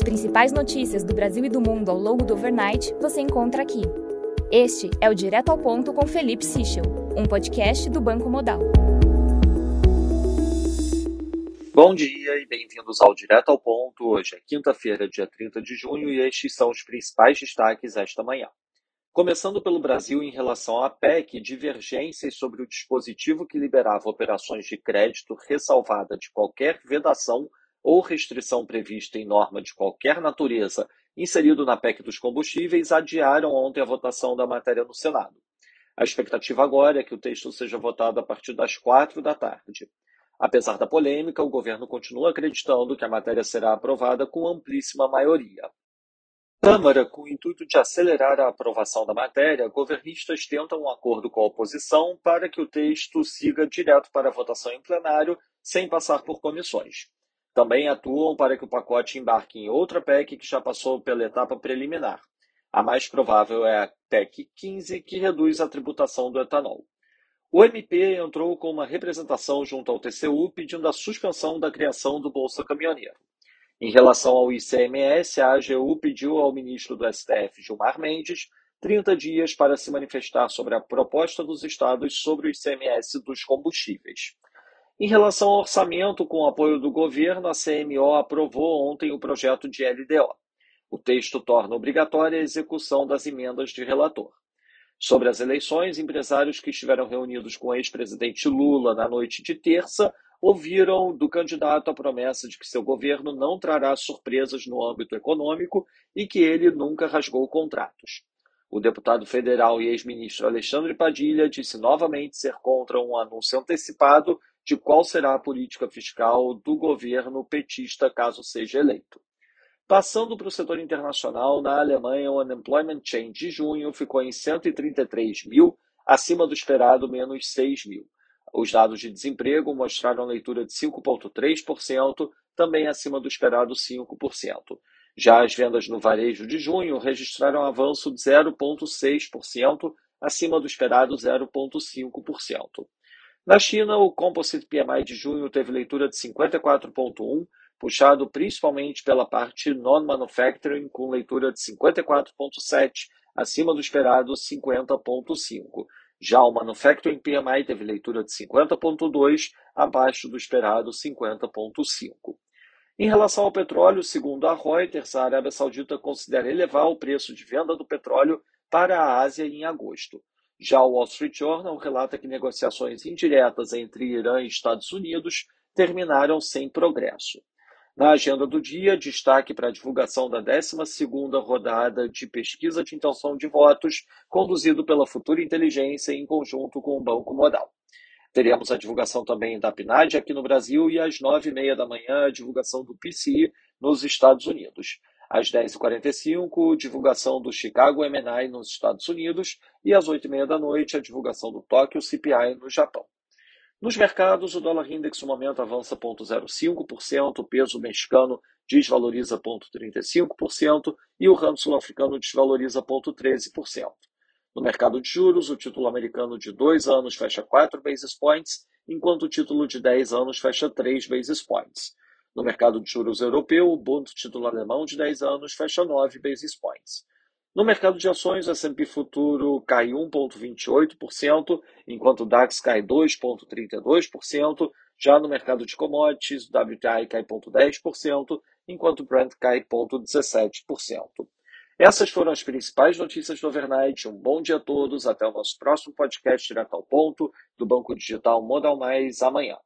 As principais notícias do Brasil e do mundo ao longo do overnight você encontra aqui. Este é o Direto ao Ponto com Felipe Sichel, um podcast do Banco Modal. Bom dia e bem-vindos ao Direto ao Ponto. Hoje é quinta-feira, dia 30 de junho, e estes são os principais destaques esta manhã. Começando pelo Brasil em relação à PEC, divergências sobre o dispositivo que liberava operações de crédito ressalvada de qualquer vedação ou restrição prevista em norma de qualquer natureza inserido na PEC dos combustíveis adiaram ontem a votação da matéria no Senado. A expectativa agora é que o texto seja votado a partir das quatro da tarde. Apesar da polêmica, o governo continua acreditando que a matéria será aprovada com amplíssima maioria. Câmara, com o intuito de acelerar a aprovação da matéria, governistas tentam um acordo com a oposição para que o texto siga direto para a votação em plenário, sem passar por comissões. Também atuam para que o pacote embarque em outra PEC que já passou pela etapa preliminar. A mais provável é a PEC 15, que reduz a tributação do etanol. O MP entrou com uma representação junto ao TCU pedindo a suspensão da criação do Bolsa Caminhoneiro. Em relação ao ICMS, a AGU pediu ao ministro do STF, Gilmar Mendes, 30 dias para se manifestar sobre a proposta dos estados sobre o ICMS dos combustíveis. Em relação ao orçamento, com o apoio do governo, a CMO aprovou ontem o projeto de LDO. O texto torna obrigatória a execução das emendas de relator. Sobre as eleições, empresários que estiveram reunidos com o ex-presidente Lula na noite de terça ouviram do candidato a promessa de que seu governo não trará surpresas no âmbito econômico e que ele nunca rasgou contratos. O deputado federal e ex-ministro Alexandre Padilha disse novamente ser contra um anúncio antecipado de qual será a política fiscal do governo petista caso seja eleito. Passando para o setor internacional, na Alemanha, o unemployment change de junho ficou em 133 mil, acima do esperado, menos 6 mil. Os dados de desemprego mostraram leitura de 5,3%, também acima do esperado 5%. Já as vendas no varejo de junho registraram avanço de 0,6%, acima do esperado 0,5%. Na China, o Composite PMI de junho teve leitura de 54,1, puxado principalmente pela parte non-manufacturing, com leitura de 54,7, acima do esperado 50,5. Já o Manufacturing PMI teve leitura de 50,2, abaixo do esperado 50,5. Em relação ao petróleo, segundo a Reuters, a Arábia Saudita considera elevar o preço de venda do petróleo para a Ásia em agosto. Já o Wall Street Journal relata que negociações indiretas entre Irã e Estados Unidos terminaram sem progresso. Na agenda do dia, destaque para a divulgação da 12ª rodada de pesquisa de intenção de votos, conduzido pela Futura Inteligência em conjunto com o Banco Modal. Teremos a divulgação também da PNAD aqui no Brasil e às nove e meia da manhã a divulgação do PCI nos Estados Unidos. Às 10h45, divulgação do Chicago MNI nos Estados Unidos e às 8h30 da noite, a divulgação do Tóquio CPI no Japão. Nos mercados, o dólar index no momento avança 0,05%, o peso mexicano desvaloriza 0,35% e o ramo sul-africano desvaloriza 0,13%. No mercado de juros, o título americano de 2 anos fecha 4 basis points, enquanto o título de 10 anos fecha 3 basis points. No mercado de juros europeu, o Bund título alemão de 10 anos fecha 9 basis points. No mercado de ações, o S&P futuro cai 1,28%, enquanto o DAX cai 2,32%. Já no mercado de commodities, o WTI cai 0,10%, enquanto o Brent cai 0,17%. Essas foram as principais notícias do overnight. Um bom dia a todos. Até o nosso próximo podcast direto ao ponto do Banco Digital Modal Mais amanhã.